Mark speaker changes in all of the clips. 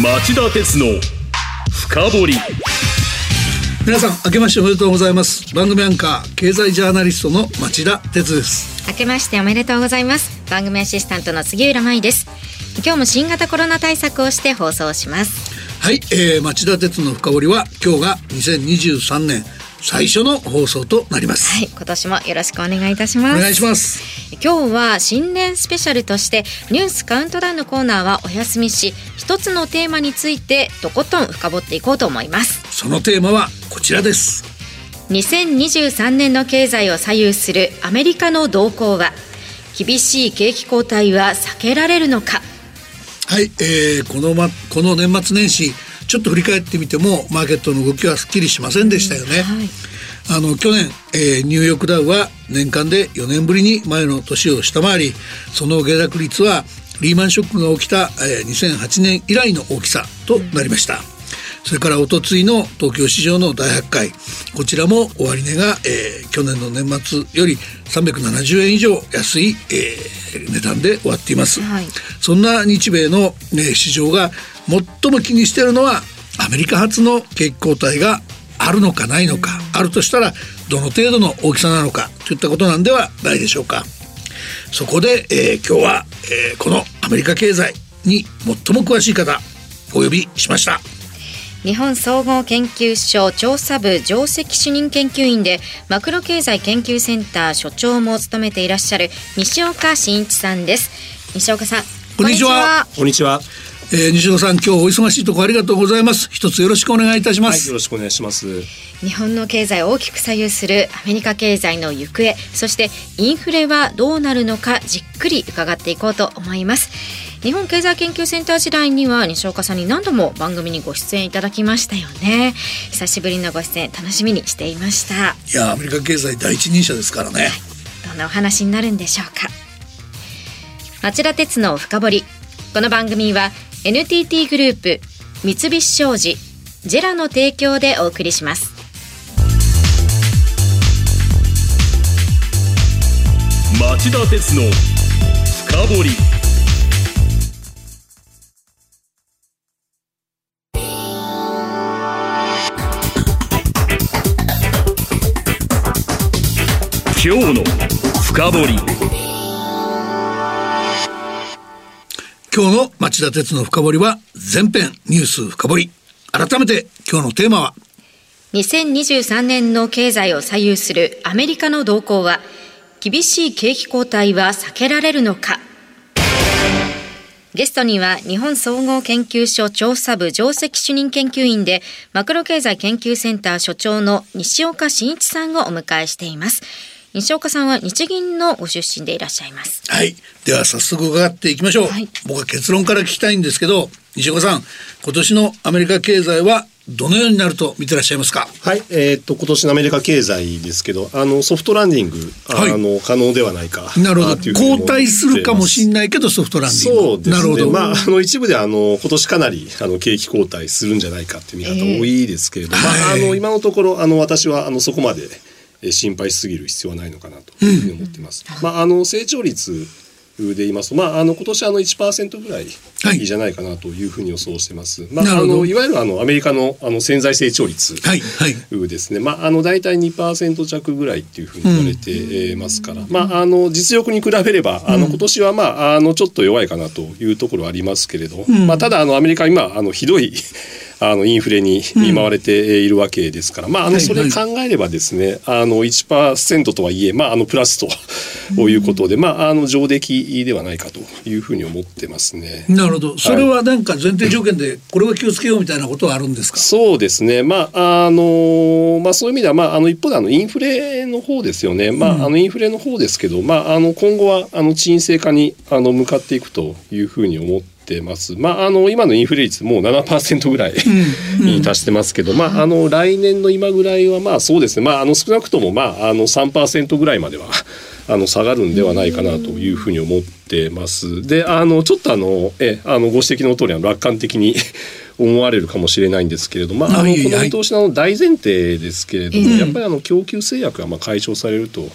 Speaker 1: 町田鉄の深掘り。
Speaker 2: 皆さん明けましておめでとうございます。番組アンカー経済ジャーナリストの町田鉄です。
Speaker 3: 明けましておめでとうございます。番組アシスタントの杉浦舞です。今日も新型コロナ対策をして放送します。
Speaker 2: はい、えー、町田鉄の深掘りは今日が2023年最初の放送となります。
Speaker 3: はい今年もよろしくお願いいたします。
Speaker 2: お願いします。
Speaker 3: 今日は新年スペシャルとしてニュースカウントダウンのコーナーはお休みし一つのテーマについてとことん深掘っていこうと思います。
Speaker 2: そのテーマはこちらです。
Speaker 3: 2023年の経済を左右するアメリカの動向は厳しい景気後退は避けられるのか。
Speaker 2: はい、えー、このまこの年末年始ちょっと振り返ってみてもマーケットの動きはすっきりしませんでしたよね。はいあの去年、えー、ニューヨークダウは年間で4年ぶりに前の年を下回りその下落率はリーマンショックが起きた、えー、2008年以来の大きさとなりました。それからおとついの東京市場の大発会こちらも終値が、えー、去年の年末より370円以上安い、えー、値段で終わっています、はい、そんな日米の、ね、市場が最も気にしているのはアメリカ発の景気後退があるのかないのか、あるとしたらどの程度の大きさなのかといったことなんではないでしょうか。そこで、えー、今日は、えー、このアメリカ経済に最も詳しい方お呼びしました。
Speaker 3: 日本総合研究所調査部上席主任研究員でマクロ経済研究センター所長も務めていらっしゃる西岡真一さんです。西岡さん
Speaker 2: こんにちは。
Speaker 4: こんにちは
Speaker 2: えー、西野さん今日お忙しいところありがとうございます。一つよろしくお願いいたします、
Speaker 4: はい、よろしくお願いします。
Speaker 3: 日本の経済を大きく左右するアメリカ経済の行方そしてインフレはどうなるのかじっくり伺っていこうと思います。日本経済研究センター時代には西岡さんに何度も番組にご出演いただきましたよね。久しぶりのご出演楽しみにしていました。
Speaker 2: いやアメリカ経済第一人者ですからね、はい、
Speaker 3: どんなお話になるんでしょうか。町田鉄の深掘り。この番組は NTT グループ三菱商事ジェラの提供でお送りします。
Speaker 1: 町田鉄の深掘り。今日の深掘り。
Speaker 2: 今日の町田鉄の深掘りは前編ニュース深掘り。改めて今日のテーマは
Speaker 3: ？2023年の経済を左右するアメリカの動向は厳しい景気後退は避けられるのか？ゲストには日本総合研究所調査部上席主任研究員でマクロ経済研究センター所長の西岡真一さんをお迎えしています。西岡さんは日銀のご出身でいらっしゃいます
Speaker 2: はいでは早速伺っていきましょう、はい、僕は結論から聞きたいんですけど西岡さん今年のアメリカ経済はどのようになると見てらっしゃいますか？
Speaker 4: はい、えー、っと今年のアメリカ経済ですけど、あのソフトランディング、はい、あの可能ではないか。
Speaker 2: なるほど。後退するかもしれないけどソフトランディング。
Speaker 4: そうですね。なるほど。まああの一部であの今年かなりあの景気後退するんじゃないかっていう見方多いですけれども、えー、まああの今のところあの私はあのそこまで。心配しすぎる必要はないのかなというふうに思っています。うん、まああの成長率で言いますと、まあ、あの今年あの1%ぐらい。いいじゃないかなというふうに予想してます。はい、まあ、あのいわゆるあのアメリカのあの潜在成長率ですね、はい。はい、まあ、あの大体2%弱ぐらいっていうふうに言われてますから、うん、まあ、あの実力に比べればあの今年は、まあ、あのちょっと弱いかなというところはありますけれど、うん、まあ、ただあのアメリカ今あのひどいあのインフレに見舞われているわけですから、うん、まああのそれ考えればですね、あの1%とはいえまああのプラスということで、まああの上出来ではないかというふうに思ってますね。
Speaker 2: なるほど。それはなんか前提条件でこれは気をつけようみたいなことはあるんですか？
Speaker 4: そうですね。まああのまあそういう意味ではまああの一方であのインフレの方ですよね。まああのインフレの方ですけど、まああの今後はあの沈静化にあの向かっていくというふうに思って。てます。まあ、あの今のインフレ率もう7%ぐらいに達してますけど、まあ、あの来年の今ぐらいはまあそうですね、まあ、あの少なくともまああの3%ぐらいまではあの下がるんではないかなというふうに思ってます。であのちょっとあのえあのご指摘の通り楽観的に 思われるかもしれないんですけれども、まあ、あのこの見通しの大前提ですけれども、やっぱりあの供給制約がまあ解消されるとと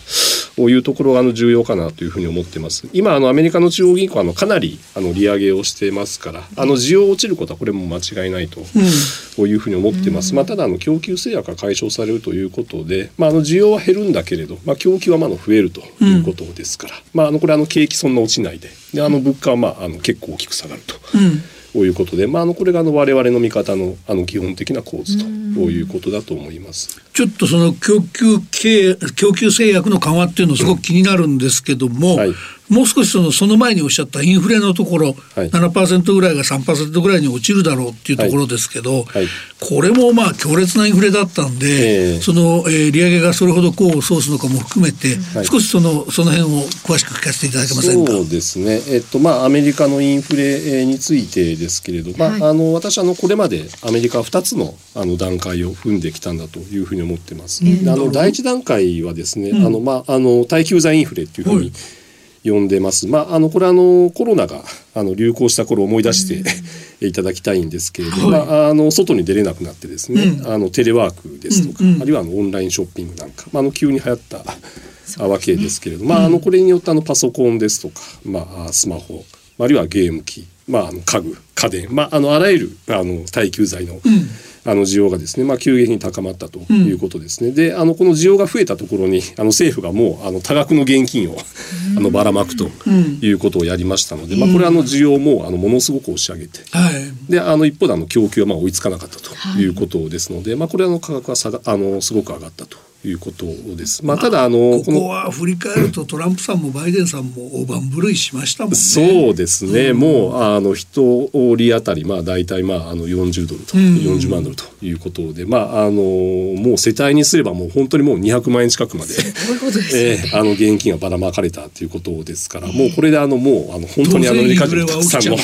Speaker 4: いうところがあの重要かなというふうに思ってます。今あのアメリカの中央銀行はあのかなりあの利上げをしてますからあの需要落ちることはこれも間違いないとこういうふうに思ってます。まあ、ただあの供給制約が解消されるということで、まあ、あの需要は減るんだけれど、まあ、供給はまだ増えるということですから、まあ、あのこれあの景気そんな落ちないでであの物価はまああの結構大きく下がると。こういうことで、まあ、あのこれがあの我々の見方のあの基本的な構図ということだと思います。
Speaker 2: ちょっとその供給系供給制約の緩和っていうのすごく気になるんですけども、
Speaker 4: はい
Speaker 2: もう少しそのその前におっしゃったインフレのところ、
Speaker 4: はい。
Speaker 2: 7%ぐらいが3%ぐらいに落ちるだろうっていうところですけど、
Speaker 4: はい。
Speaker 2: これもまあ強烈なインフレだったんで、
Speaker 4: ええ。
Speaker 2: その、えー利上げがそれほど功を奏すのかも含めて、
Speaker 4: はい。
Speaker 2: 少しそのその辺を詳しく聞かせていただけませんか？
Speaker 4: そうですね、えっとまあ、アメリカのインフレえーについてですけれど、まあ
Speaker 3: はい。
Speaker 4: あの私あのこれまでアメリカは2つのあの段階を踏んできたんだというふうに思ってます。であの第一段階はですね、あのまあ、あの耐久財インフレっていうふう
Speaker 2: はい。
Speaker 4: に呼んでます。まあ、あのこれはあのコロナがあの流行した頃を思い出して、いただきたいんですけれど、
Speaker 2: はい。
Speaker 4: まあ、あの外に出れなくなってですね、
Speaker 2: うん。
Speaker 4: あのテレワークですとか、
Speaker 2: うんうん。
Speaker 4: あるいはあのオンラインショッピングなんか、まあ、あの急に流行ったあわけですけれど、まあ、あのこれによってあのパソコンですとか、まあ、スマホあるいはゲーム機、まあ、あの家具家電、まあ、あのあらゆるあの耐久財の,、あの需要がですね、まあ、急激に高まったということですね。であのこの需要が増えたところにあの政府がもうあの多額の現金をあのばらまくということをやりましたので、まあ、これはあの需要もあのものすごく押し上げて。
Speaker 2: はい。
Speaker 4: であの一方であの供給はまあ追いつかなかったということですので、まあ、これはあの価格は下があのすごく上がったということです。まあ、ただあの
Speaker 2: こ
Speaker 4: こ
Speaker 2: は振り返るとトランプさんもバイデンさんも大盤振るいしましたもんね。
Speaker 4: そうですね、もうあの一人当たりまあ大体まああの40ドルと、
Speaker 2: ん
Speaker 4: 40万ドルということで、まああのもう世帯にすればもう本当にもう200万円近くまで。えーあの現金がばらまかれたということですから、もうこれであのもうあの本当にあのアメリカ人たくさんの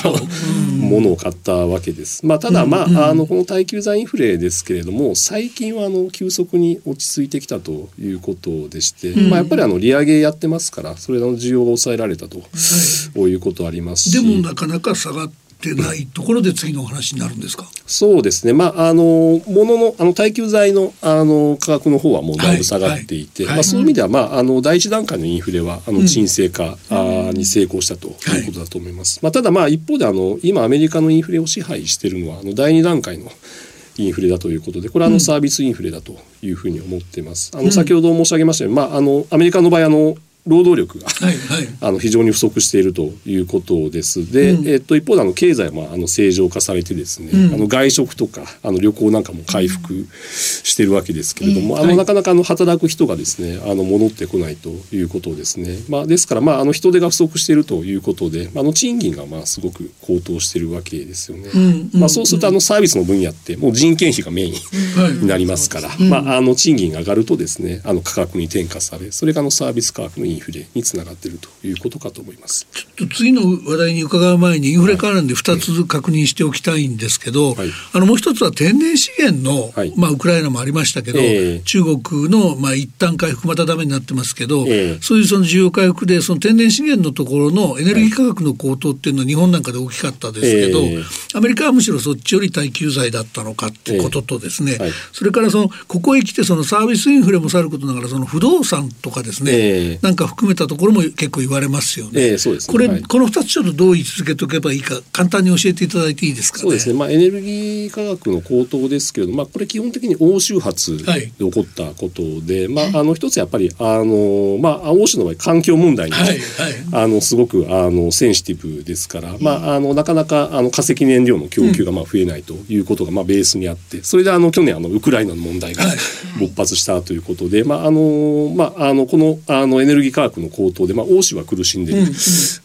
Speaker 4: ものを買ったわけです。まあただまあ、あのこの耐久財インフレですけれども最近はあの急速に落ち着いてきたということでして、まあやっぱりあの利上げやってますからそれの需要が抑えられたと、こういうことありますし。
Speaker 2: でもなかなか下がってないところで次のお話になるんですか？
Speaker 4: そうですね、まあ、あのもののあの耐久財のあの価格の方はもうだいぶ下がっていて、
Speaker 2: はい。はい。
Speaker 4: まあ、そういう意味では、まあ、あの第一段階のインフレはあの沈静化、あーに成功したということだと思います。まあ、ただまあ一方であの今アメリカのインフレを支配しているのはあの第二段階のインフレだということでこれはあのサービスインフレだというふうに思っています。あの先ほど申し上げましたように、まあ、あのアメリカの場合あの労働力が
Speaker 2: はいはい。
Speaker 4: あの非常に不足しているということです。で、えっと一方であの経済はあの正常化されてですね、
Speaker 2: うん
Speaker 4: あの外食とかあの旅行なんかも回復しているわけですけれども、あの
Speaker 2: はい
Speaker 4: なかなかあの働く人がですねあの戻ってこないということですね。まあですからまああの人手が不足しているということで、あの賃金がまあすごく高騰しているわけですよね。
Speaker 2: ん
Speaker 4: まあそうするとあのサービスの分野ってもう人件費がメイン。
Speaker 2: はい
Speaker 4: になりますから、まあ、あの賃金が上がるとですねあの価格に転嫁されそれがあのサービス価格のインフレにつながっているということかと思います。
Speaker 2: ちょっと次の話題に伺う前にインフレ関連で2つ確認しておきたいんですけど、
Speaker 4: はい。
Speaker 2: あのもう一つは天然資源の、
Speaker 4: はい。
Speaker 2: まあ、ウクライナもありましたけど、
Speaker 4: ええ。
Speaker 2: 中国の、まあ、一旦回復またダメになってますけど、
Speaker 4: ええ。
Speaker 2: そういうその需要回復でその天然資源のところのエネルギー価格の高騰っていうのは日本なんかで大きかったですけど、
Speaker 4: ええ
Speaker 2: アメリカはむしろそっちより耐久財だったのかっていうこととですね、
Speaker 4: ええ。はい
Speaker 2: それからそのここへ来てそのサービスインフレもさることながらその不動産とかですね、
Speaker 4: ええ。
Speaker 2: なんか含めたところも結構言われますよね。
Speaker 4: ええそうですね。
Speaker 2: これ、
Speaker 4: はい。
Speaker 2: この2つちょっとどう位置づけておけばいいか簡単に教えていただいていいですかね？
Speaker 4: そうですね、まあ、エネルギー価格の高騰ですけれども、まあ、これ基本的に欧州発で
Speaker 2: はい。
Speaker 4: 起こったことで、まあ、あの一つやっぱりあの、まあ、欧州の場合環境問題に、
Speaker 2: はいはい。
Speaker 4: あのすごくあのセンシティブですから、まあ、あのなかなかあの化石燃料の供給がまあ増えないということがまあベースにあってそれであの去年あのウクライナの問題が
Speaker 2: はい
Speaker 4: 勃発したということで、まああのまあ、あのこのあのエネルギー価格の高騰で、まあ、欧州は苦しんでい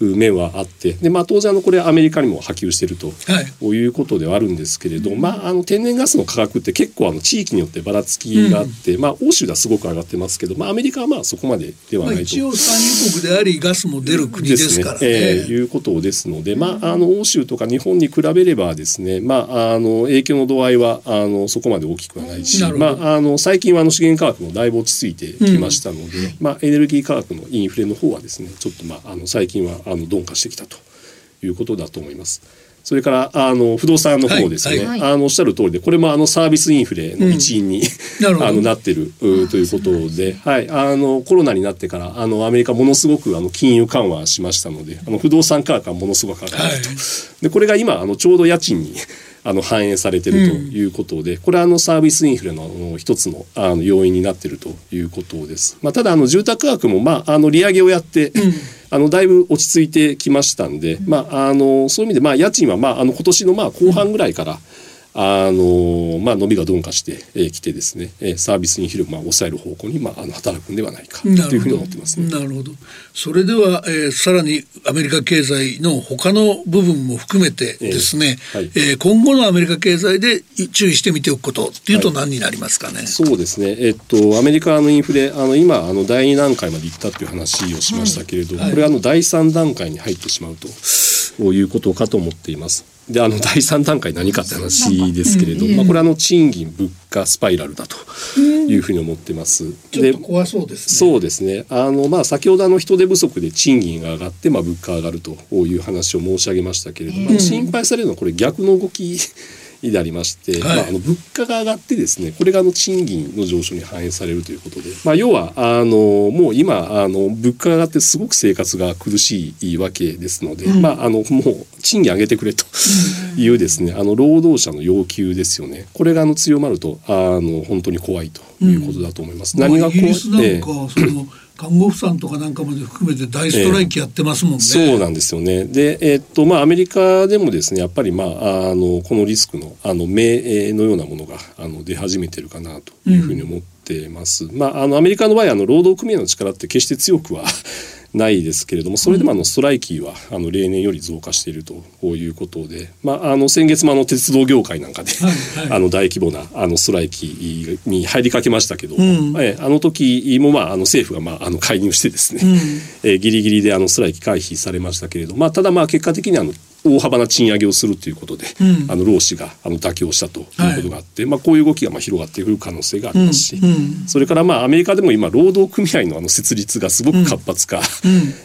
Speaker 4: る面はあってで、まあ、当然あのこれアメリカにも波及していると。
Speaker 2: はい
Speaker 4: こうことではあるんですけれど、まあ、あの天然ガスの価格って結構あの地域によってばらつきがあって、まあ、欧州ではすごく上がってますけど、まあ、アメリカはまあそこまででは
Speaker 2: まあ、
Speaker 4: ないと。
Speaker 2: 一応産油国でありガスも出る国ですからね。
Speaker 4: えーいうことですので、まあ、あの欧州とか日本に比べればですね、まあ、あの影響の度合いはあのそこまで大きくはないし、まあ、あの最近はあの資源価格もだいぶ落ち着いてきましたので、まあ、エネルギー価格のインフレの方はですねちょっと、まあ、あの最近はあの鈍化してきたということだと思います。それからあの不動産の方ですね、
Speaker 3: はい
Speaker 4: あのおっしゃる通りでこれもあのサービスインフレの一因に、
Speaker 2: なるほど。
Speaker 4: あのなってるうということで、はい、あのコロナになってからあのアメリカものすごくあの金融緩和しましたのであの不動産価格がものすごく上がると、
Speaker 2: はい。
Speaker 4: でこれが今あのちょうど家賃にあの反映されてるということで、これはあのサービスインフレの一つのあの要因になっているということです。まあ、ただあの住宅価格もまああの利上げをやって、あのだいぶ落ち着いてきましたんで、まあ、あのそういう意味でまあ家賃はまああの今年のまあ後半ぐらいから、あのまあ、伸びが鈍化してき、てですね、えーサービスインフレをまあ抑える方向に、まあ、あの働くんではないかというふうに思ってますね。
Speaker 2: なるほど。それでは、えーさらにアメリカ経済の他の部分も含めてですね、
Speaker 4: ええはい
Speaker 2: えー今後のアメリカ経済で注意して見ておくことっていうと何になりますかね？
Speaker 4: そうですね、えっと、アメリカのインフレ、あの今、あの第2段階まで行ったという話をしましたけれど、
Speaker 2: はい
Speaker 4: これはあの第3段階に入ってしまうということかと思っています。で、あの第3段階何かって話ですけれど、まあ、これはあの賃金、物価スパイラルだというふうに思ってます。で
Speaker 2: ちょっと怖そうですね。
Speaker 4: そうですね。あのまあ先ほどあの人手不足で賃金が上がってまあ物価が上がるという話を申し上げましたけれども、まあ心配されるのはこれ逆の動きでありまして、
Speaker 2: はい
Speaker 4: まああの物価が上がってですね、これがあの賃金の上昇に反映されるということで、まあ要はあのもう今あの物価が上がってすごく生活が苦しいわけですので、まああのもう賃金上げてくれというですね、あの労働者の要求ですよね。これがあの強まるとあの本当に怖いということだと思います。
Speaker 2: まあ
Speaker 4: 何が怖い
Speaker 2: イギ 看護婦さんとかなんかまで含めて大ストライキやってますもんね。
Speaker 4: そうなんですよね。で、えっと、まあ、アメリカでもですね、やっぱり、まあ、あの、このリスクの、あの、目のようなものが、あの、出始めてるかなというふうに思ってます。まあ、あの、アメリカの場合、あの、労働組合の力って決して強くはないですけれども、それでも、あの、ストライキは、あの、例年より増加しているということで、まあ、あの、先月も、あの、鉄道業界なんかで、
Speaker 2: はい
Speaker 4: あの、大規模な、あの、ストライキに入りかけましたけど、
Speaker 2: ん。
Speaker 4: ええあの時も、まあ、あの、政府が、まあ、あの、介入してですね、えーギリギリであのストライキ回避されましたけれど、まあ、ただまあ結果的にあの大幅な賃上げをするということで、
Speaker 2: うん。
Speaker 4: あの労使があの妥協したということがあって、まあ、こういう動きがまあ広がってくる可能性がありますし、
Speaker 2: うん。うん。
Speaker 4: それからまあアメリカでも今労働組合のあの設立がすごく活発化、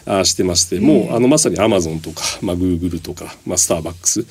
Speaker 4: あしてましてもうあのまさにアマゾンとか、まあ、グーグルとか、まあ、スターバックス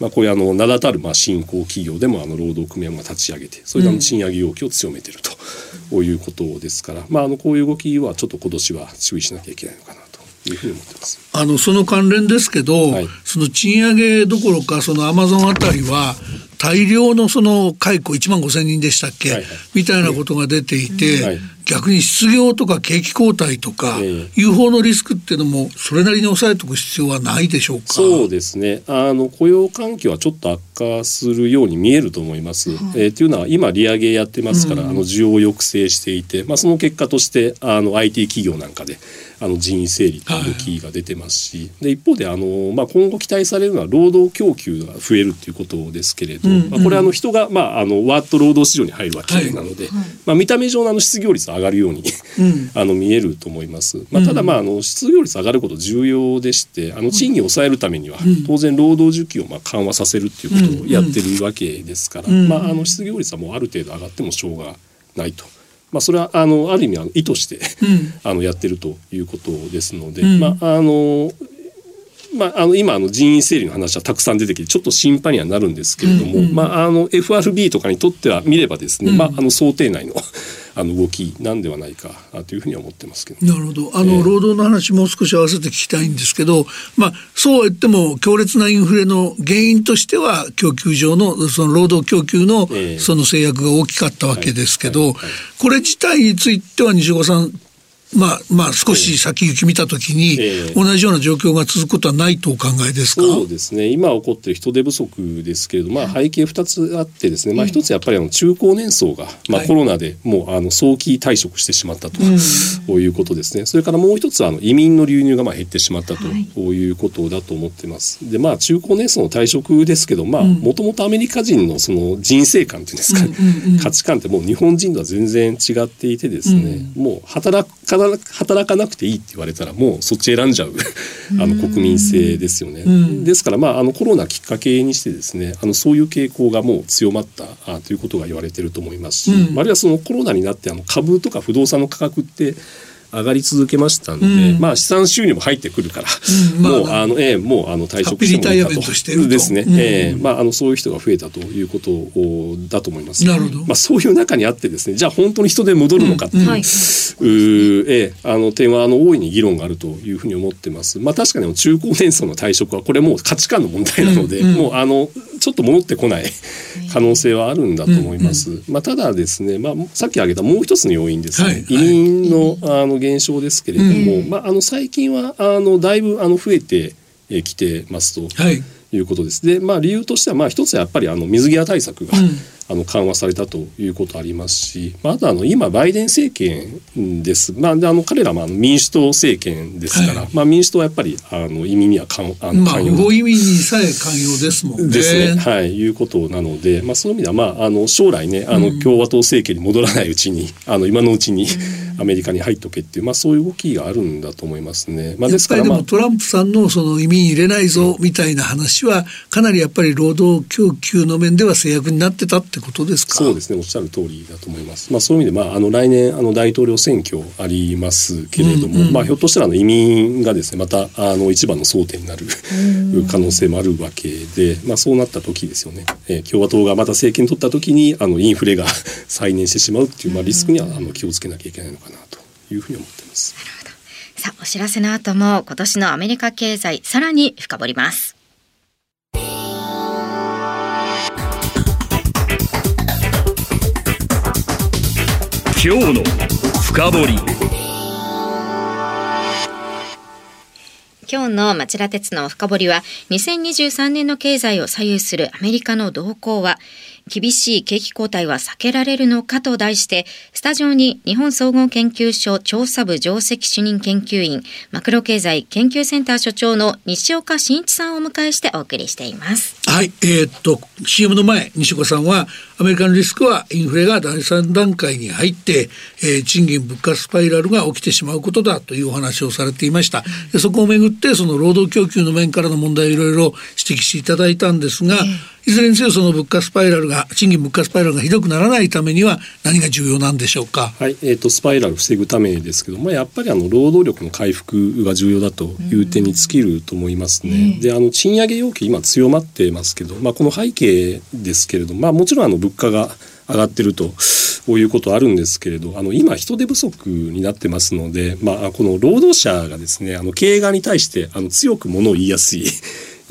Speaker 4: まあ、こういうあの名だたるまあ新興企業でもあの労働組合が立ち上げてそれであの賃上げ要求を強めているということですから、まあ、あのこういう動きはちょっと今年は注意しなきゃいけないのかな。というふうに思ってます。
Speaker 2: あのその関連ですけど、
Speaker 4: はい。
Speaker 2: その賃上げどころかそのアマゾンあたりは大量のその解雇1万5千人でしたっけ、
Speaker 4: はいはい。
Speaker 2: みたいなことが出ていて、
Speaker 4: はい。
Speaker 2: 逆に失業とか景気後退とか、
Speaker 4: え
Speaker 2: いう方のリスクっていうのもそれなりに抑えておく必要はないでしょうか？
Speaker 4: そうですね。あの雇用環境はちょっと悪化するように見えると思います。えーというのは今利上げやってますから、あの需要を抑制していて、まあ、その結果としてあの IT 企業なんかであの人員整理という動きが出てますし、で一方であの、まあ、今後期待されるのは労働供給が増えるっていうことですけれど、まあ、これはあの人が、まあ、あのワーッと労働市場に入るわけなので、まあ、見た目上のあの失業率上がるように、あの見えると思います。まあ、ただまああの失業率上がること重要でしてあの賃金を抑えるためには当然労働需給をまあ緩和させるっていうことをやってるわけですから、まあ、あの失業率はもうある程度上がってもしょうがないと。まあ、それはあのある意味あの意図して、あのやってるということですので、まああのまあ、あの今あの人員整理の話はたくさん出てきてちょっと心配にはなるんですけれども、まあ、あの FRB とかにとっては見ればですね、まあ、あの想定内のあの動きなんではないかというふうには思ってますけど、
Speaker 2: なるほど。あの、労働の話もう少し合わせて聞きたいんですけど、まあ、そうは言っても強烈なインフレの原因としては供給上のその労働供給の
Speaker 4: ええ。
Speaker 2: その制約が大きかったわけですけど、これ自体については西岡さんまあまあ少し先行き見たときに、
Speaker 4: ええ。
Speaker 2: 同じような状況が続くことはないとお考えですか？
Speaker 4: そうですね。今起こっている人手不足ですけれども、まあ、背景2つあってですね、まあ、1つやっぱりあの中高年層が、まあ、
Speaker 2: はい。
Speaker 4: コロナでもうあの早期退職してしまったと、いうことですね。それからもう1つはあの移民の流入がまあ減ってしまったとい。うことだと思ってます。でまあ中高年層の退職ですけどまあもともとアメリカ人のその人生観っていうんですか、価値観ってもう日本人とは全然違っていてですね、もう働かな働かなくていいって言われたらもうそっち選んじゃう。あの国民性ですよね。ですからまああのコロナきっかけにしてですねあのそういう傾向がもう強まったあということが言われてると思いますし、あるいはそのコロナになってあの株とか不動産の価格って上がり続けましたんで、
Speaker 2: うん。
Speaker 4: まあ資産収入も入ってくるから、
Speaker 2: うん。まあ
Speaker 4: もうあ。の、ええもうあの退職してもいいか
Speaker 2: と。
Speaker 4: と。ですね、
Speaker 2: うん。
Speaker 4: ええ。まああのそういう人が増えたということをだと思います。
Speaker 2: なるほど。
Speaker 4: まあそういう中にあってですね、じゃあ本当に人で戻るのかっていう、
Speaker 3: うん。はい。う
Speaker 4: ーええあの点はあの大いに議論があるというふうに思ってます。まあ確かに中高年層の退職はこれもう価値観の問題なので、
Speaker 2: うんうん。
Speaker 4: もうあのちょっと戻ってこない可能性はあるんだと思います。まあただですね、まあさっき挙げたもう一つの要因ですね、
Speaker 2: はい。
Speaker 4: 移民のあの減少ですけれども、
Speaker 3: うん
Speaker 4: まああの最近はあのだいぶあの増えてえきてますと。
Speaker 2: はい。
Speaker 4: いうことです。で、まあ理由としてはまあ一つはやっぱりあの水際対策が、
Speaker 2: うん
Speaker 4: あの緩和されたということありますし、まあ、あとあの今バイデン政権です。まあであの彼らもあの民主党政権ですから、
Speaker 2: はい
Speaker 4: まあ民主党はやっぱりあの移民には関あの
Speaker 2: まあ、
Speaker 4: 寛容
Speaker 2: 不法移民にさえ寛容ですもんね。
Speaker 4: ですね、はい、いうことなので、まあ、そういう意味では、まあ、あの将来ねあの共和党政権に戻らないうちにあの今のうちにアメリカに入っとけっていう、まあ、そういう動きがあるんだと思いますね。まあ、
Speaker 2: や
Speaker 4: ですから、まあ
Speaker 2: トランプさんのその移民入れないぞみたいな話はかなりやっぱり労働供給の面では制約になってたってことですか？
Speaker 4: そうですね。おっしゃる通りだと思います。まあ、そういう意味で、まあ、あの来年あの大統領選挙ありますけれども、
Speaker 2: うんうん
Speaker 4: まあ、ひょっとしたらあの移民がですねまたあの一番の争点になる可能性もあるわけで、まあ、そうなった時ですよね、えー共和党がまた政権取った時にあのインフレが 再燃してしまうっていう、まあ、リスクにはあの気をつけなきゃいけないのかなというふうに思っています。
Speaker 3: さあお知らせの後も今年のアメリカ経済さらに深掘ります
Speaker 1: 今日の深掘り。
Speaker 3: 今日の町田鉄の深掘りは2023年の経済を左右するアメリカの動向は厳しい景気後退は避けられるのかと題してスタジオに日本総合研究所調査部上席主任研究員マクロ経済研究センター所長の西岡真一さんをお迎えしてお送りしています。
Speaker 2: はい、えーっと CM の前西岡さんはアメリカのリスクはインフレが第三段階に入って、えー賃金物価スパイラルが起きてしまうことだというお話をされていましたでそこをめぐってその労働供給の面からの問題をいろいろ指摘していただいたんですが、いずれにせよその物価スパイラルが賃金物価スパイラルがひどくならないためには何が重要なんでしょうか？
Speaker 4: はい、えー、とスパイラルを防ぐためですけど、まあ、やっぱりあの労働力の回復が重要だという点に尽きると思いますね。であの賃上げ要求今強まってますけど、まあ、この背景ですけれど、まあ、もちろんあの物価が上がってるとこういうことあるんですけれどあの今人手不足になってますので、まあ、この労働者がですねあの経営側に対してあの強くものを言いやすい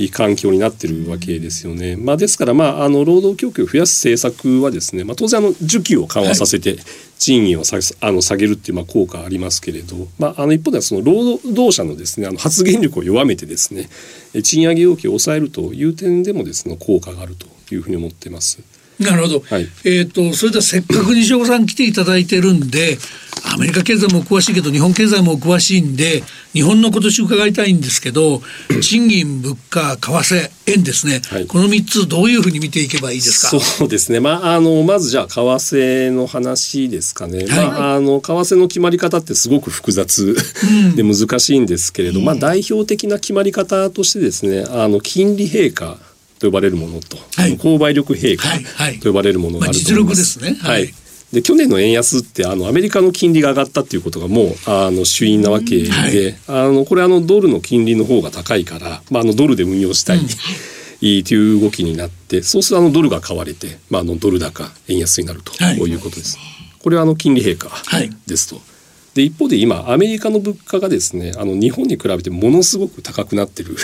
Speaker 4: いい環境になってるわけですよね。まあ、ですから、まあ、あの労働供給を増やす政策はですね、まあ、当然あの需給を緩和させて賃金をさあの下げるっていうまあ効果ありますけれど、まあ、あの一方ではその労働者のですねあの発言力を弱めてですねえ賃上げ要求を抑えるという点でもですね効果があるというふうに思ってます。
Speaker 2: なるほど。
Speaker 4: はい
Speaker 2: えっ、とそれではせっかく西岡さん来ていただいてるんで、アメリカ経済もお詳しいけど日本経済もお詳しいんで、日本の今年伺いたいんですけど、賃金、物価、為替、円ですね。
Speaker 4: はい
Speaker 2: この三つどういうふうに見ていけばいいですか？
Speaker 4: そうですね。まあ、あの、まずじゃあ、為替の話ですかね。まあ、あの、為替の決まり方ってすごく複雑で難しいんですけれど、まあ、代表的な決まり方としてですね、あの、金利陛下と呼ばれるものと、
Speaker 2: はい。
Speaker 4: 購買力陛下
Speaker 2: はいはい。
Speaker 4: と呼ばれるものがあると思います。
Speaker 2: まあ実力ですね。は
Speaker 4: はい。い。で去年の円安ってあのアメリカの金利が上がったっていうことがもうあの主因なわけで、
Speaker 2: はい。
Speaker 4: あのこれあのドルの金利の方が高いから、まあ、あのドルで運用したい、い。いという動きになってそうするとあのドルが買われて、まあ、あのドル高円安になると、
Speaker 2: はい。
Speaker 4: こういうことです。これはあの金利陛下
Speaker 2: はい。
Speaker 4: ですと。で一方で今アメリカの物価がですねあの日本に比べてものすごく高くなってる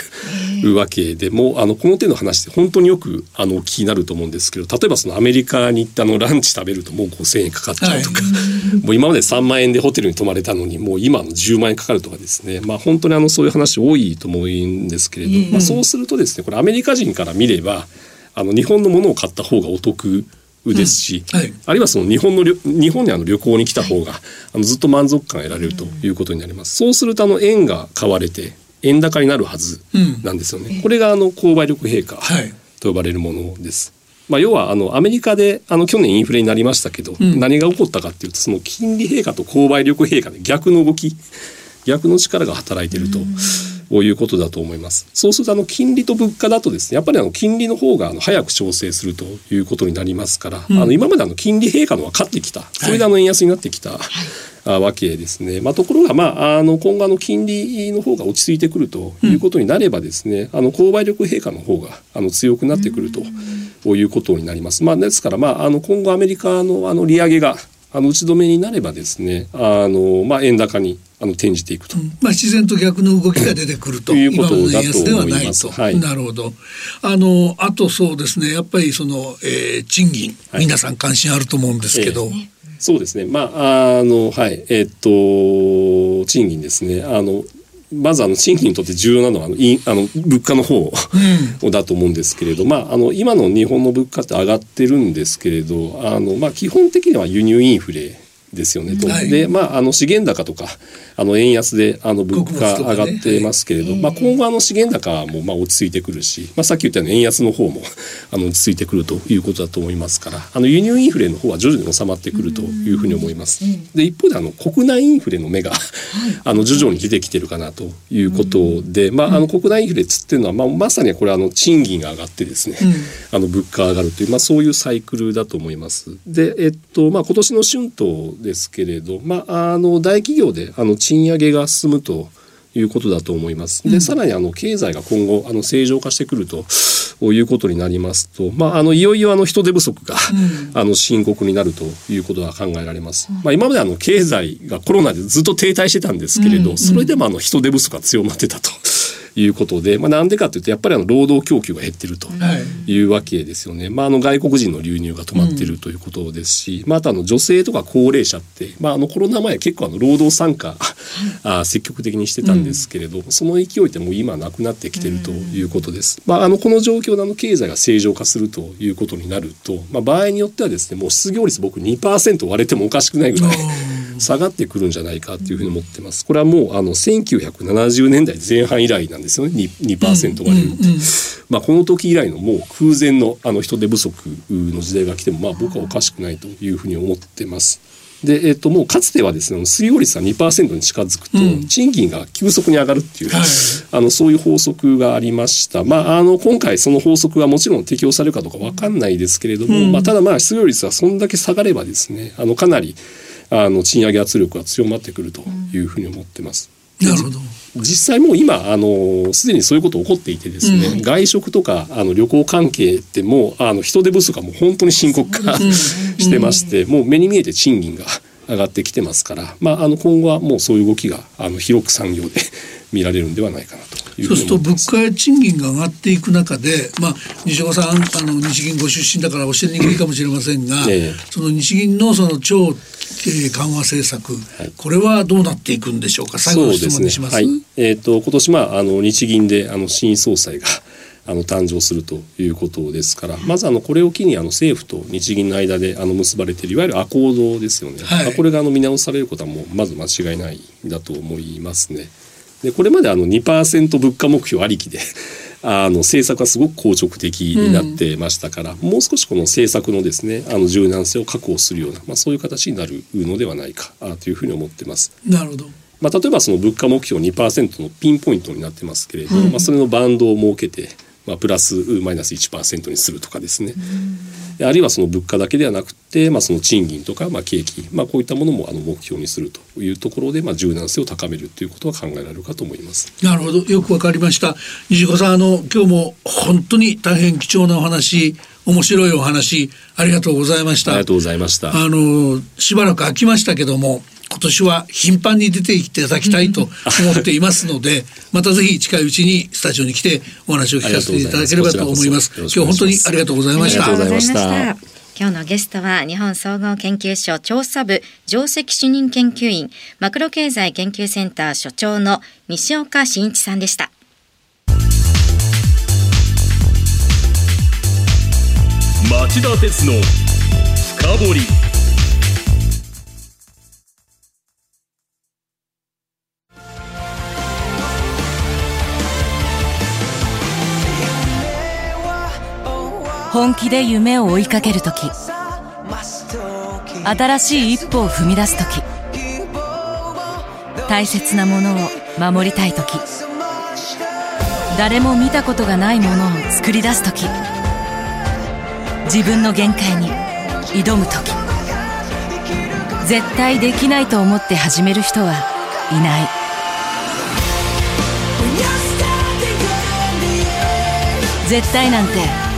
Speaker 4: わけでもうあのこの手の話って本当によくあのお聞きになると思うんですけど例えばそのアメリカに行ってあのランチ食べるともう5,000円かかっちゃうとか、もう今まで3万円でホテルに泊まれたのにもう今の10万円かかるとかですね。まあ本当にあのそういう話多いと思うんですけれど、まあ、そうするとですねこれアメリカ人から見ればあの日本のものを買った方がお得ですし、
Speaker 2: うん。はい。
Speaker 4: あるいはその日本の旅日本にあの旅行に来た方が、あのずっと満足感が得られるということになります。そうするとあの円が買われて円高になるはずなんですよね。これがあの購買力陛下
Speaker 2: はい
Speaker 4: と呼ばれるものです。まあ、要はあのアメリカであの去年インフレになりましたけど、
Speaker 2: ん
Speaker 4: 何が起こったかっていうとその金利陛下と購買力陛下で逆の動き逆の力が働いていると。こういうことだと思います。そうするとあの金利と物価だとですね、やっぱりあの金利の方があの早く調整するということになりますから、あの今まであの金利陛下のは勝ってきた、それであの円安になってきた、あわけですね。まあ、ところが、まあ、あの今後の金利の方が落ち着いてくるということになればですね、うん、あの購買力陛下の方があの強くなってくるということになります。まあ、ですから、まあ、あの今後アメリカのあの利上げがあの打ち止めになればですねあの、まあ、円高にあの転じていくと、うん、
Speaker 2: まあ、自然と逆の動きが出てくると。
Speaker 4: いうことだと思います。
Speaker 2: はい、なるほど。あのあとそうですね。やっぱりその、えー、賃金、皆さん関心あると思うんですけど。えー
Speaker 4: そうですね。まあ、あの、はい、えー、っと、賃金ですね。あの、まずあの賃金にとって重要なのはあのいあの物価の方、うん、だと思うんですけれど、まあ、あの今の日本の物価って上がってるんですけれどあの、まあ、基本的には輸入インフレですよねと、はい、でまああの資源高とかあの円安であの物価上がってますけれど、ねまあ、今後あの資源高もまあ落ち着いてくるし、まあ、さっき言ったように円安の方もあの落ち着いてくるということだと思いますからあの輸入インフレの方は徐々に収まってくるというふうに思います。で一方であの国内インフレの目があの徐々に出てきてるかなということで、まあ、あの国内インフレっつっていうのは、まあ、まさにこれあの賃金が上がってですね、あの物価上がるという、まあ、そういうサイクルだと思います。で、えっとまあ、今年の春闘ですけれど、まあ、あの大企業であの賃上げが進むということだと思います。でさらにあの経済が今後あの正常化してくるということになりますと、まあ、あのいよいよあの人手不足が、うん、あの深刻になるということが考えられます。うん、まあ、今まであの経済がコロナでずっと停滞してたんですけれど、うん、それでもあの人手不足が強まってたと。いうことで、まあ、なんでかというとやっぱりあの労働供給が減ってるとい。うわけですよね、まあ、あの外国人の流入が止まってるということですし、まあ、あとあの女性とか高齢者って、まあ、あのコロナ前結構あの労働参加あ積極的にしてたんですけれど、その勢いってもう今なくなってきてるということです。まあ、あのこの状況であの経済が正常化するということになると、まあ、場合によってはですねもう失業率僕2%割れてもおかしくないぐらい下がってくるんじゃないかというふうに思ってます。これはもうあの1970年代前半以来なんですよね。2%, 2割れるって、うんうんうん、まあ、この時以来のもう空前のあの人手不足の時代が来てもまあ僕はおかしくないというふうに思ってます。で、えっと、もうかつてはですね失業率が2%に近づくと、賃金が急速に上がるっていう、はい、あのそういう法則がありました、まあ、あの今回その法則がもちろん適用されるかどうか分かんないですけれども、うん、まあ、ただまあ失業率がそんだけ下がればですねあのかなりあの賃上げ圧力が強まってくるというふうに思ってます。
Speaker 2: なるほど
Speaker 4: 実際もう今あのすでにそういうこと起こっていてですね、うん、外食とかあの旅行関係ってもうあの人手不足がもう本当に深刻化してまして、もう目に見えて賃金が上がってきてますから、まあ、あの今後はもうそういう動きがあの広く産業で見られるんではないかなと
Speaker 2: そうすると物価や賃金が上がっていく中で、まあ、西岡さんあの日銀ご出身だから教えにくいかもしれませんが、ええ、その日銀のその超緩和政策、はい、これはどうなっていくんでしょうか？最後の質問にします。すね。はい、
Speaker 4: えっ、ー、と今年まああの日銀であの新総裁があの誕生するということですからまずあのこれを機にあの政府と日銀の間であの結ばれているいわゆるアコードですよね、はい、これがあの見直されることはもうまず間違いないだと思いますね。でこれまであの2%物価目標ありきで あの政策はすごく硬直的になってましたから、うん、もう少しこの政策のですねあの柔軟性を確保するような、まあ、そういう形になるのではないかというふうに思ってます。
Speaker 2: なるほど。
Speaker 4: まあ、例えばその物価目標2%のピンポイントになってますけれど、うん、まあ、それのバンドを設けてまあ、プラスマイナス1%にするとかですね、あるいはその物価だけではなくて、まあ、その賃金とか、まあ、景気、まあ、こういったものもあの目標にするというところで、まあ、柔軟性を高めるということは考えられるかと思います。
Speaker 2: なるほど。よくわかりました。西岡さんあの今日も本当に大変貴重なお話面白いお話ありがとうございました。
Speaker 4: ありがとうございました。
Speaker 2: あのしばらく空きましたけども今年は頻繁に出ていただきたいと思っていますので またぜひ近いうちにスタジオに来てお話を聞かせていただければと思います。今日本当にありがとうございました。
Speaker 3: ありがとうございました。今日のゲストは日本総合研究所調査部上席主任研究員マクロ経済研究センター所長の西岡真一さんでした。
Speaker 1: 町田鉄の深掘
Speaker 5: 本気で夢を追いかける時新しい一歩を踏み出す時大切なものを守りたい時誰も見たことがないものを作り出す時自分の限界に挑む時絶対できないと思って始める人はいない。絶対なんて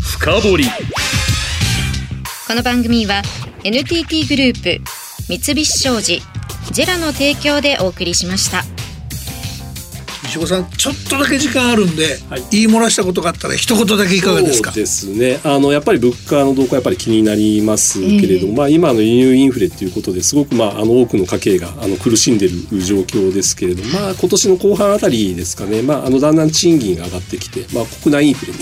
Speaker 1: 深掘り。
Speaker 3: この番組は NTT グループ三菱商事ジェラの提供でお送りしました。
Speaker 2: 石岡さんちょっとだけ時間あるんで、
Speaker 4: はい。
Speaker 2: 言い漏らしたことがあったら一言だけいかがですか？
Speaker 4: そうですね。あのやっぱり物価の動向やっぱり気になりますけれども、まあ、今の輸入インフレっていうことですごく、まあ、あの多くの家計があの苦しんでいる状況ですけれども、まあ、今年の後半あたりですかね、まあ、あのだんだん賃金が上がってきて、まあ、国内インフレに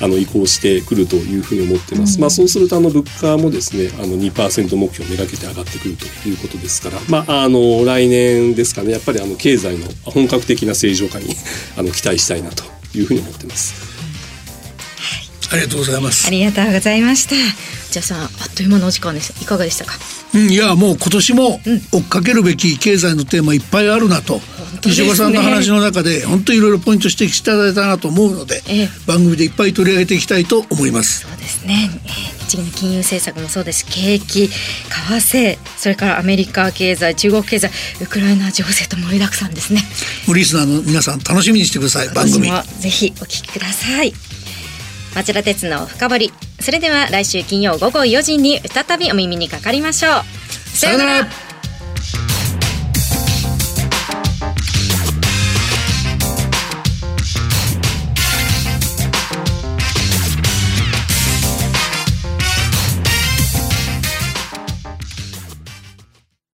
Speaker 4: あの移行してくるというふうに思ってます、まあ、そうするとあの物価もですねあの2%目標をめがけて上がってくるということですから、まあ、あの来年ですかねやっぱりあの経済の本格的な正常化にあの期待したいなというふうに思ってます。
Speaker 2: ありがとうございます。
Speaker 3: ありがとうございました。じゃあさんあっという間のお時間です。いかがでしたか？
Speaker 2: うん、いやもう今年も追っかけるべき経済のテーマいっぱいあるなと、
Speaker 3: 当ですね。
Speaker 2: 石岡さんの話の中で本当にいろいろポイント指摘していただいたなと思うので、
Speaker 3: ええ。
Speaker 2: 番組でいっぱい取り上げていきたいと思います。
Speaker 3: そうですね、えー日銀の金融政策もそうです。景気為替それからアメリカ経済中国経済ウクライナ情勢と盛りだくさんですね。
Speaker 2: リスナーの皆さん楽しみにしてください番組。
Speaker 3: ぜひお聞きください町田鉄の深掘り。それでは来週金曜午後4時に再びお耳にかかりましょう。
Speaker 2: さよなら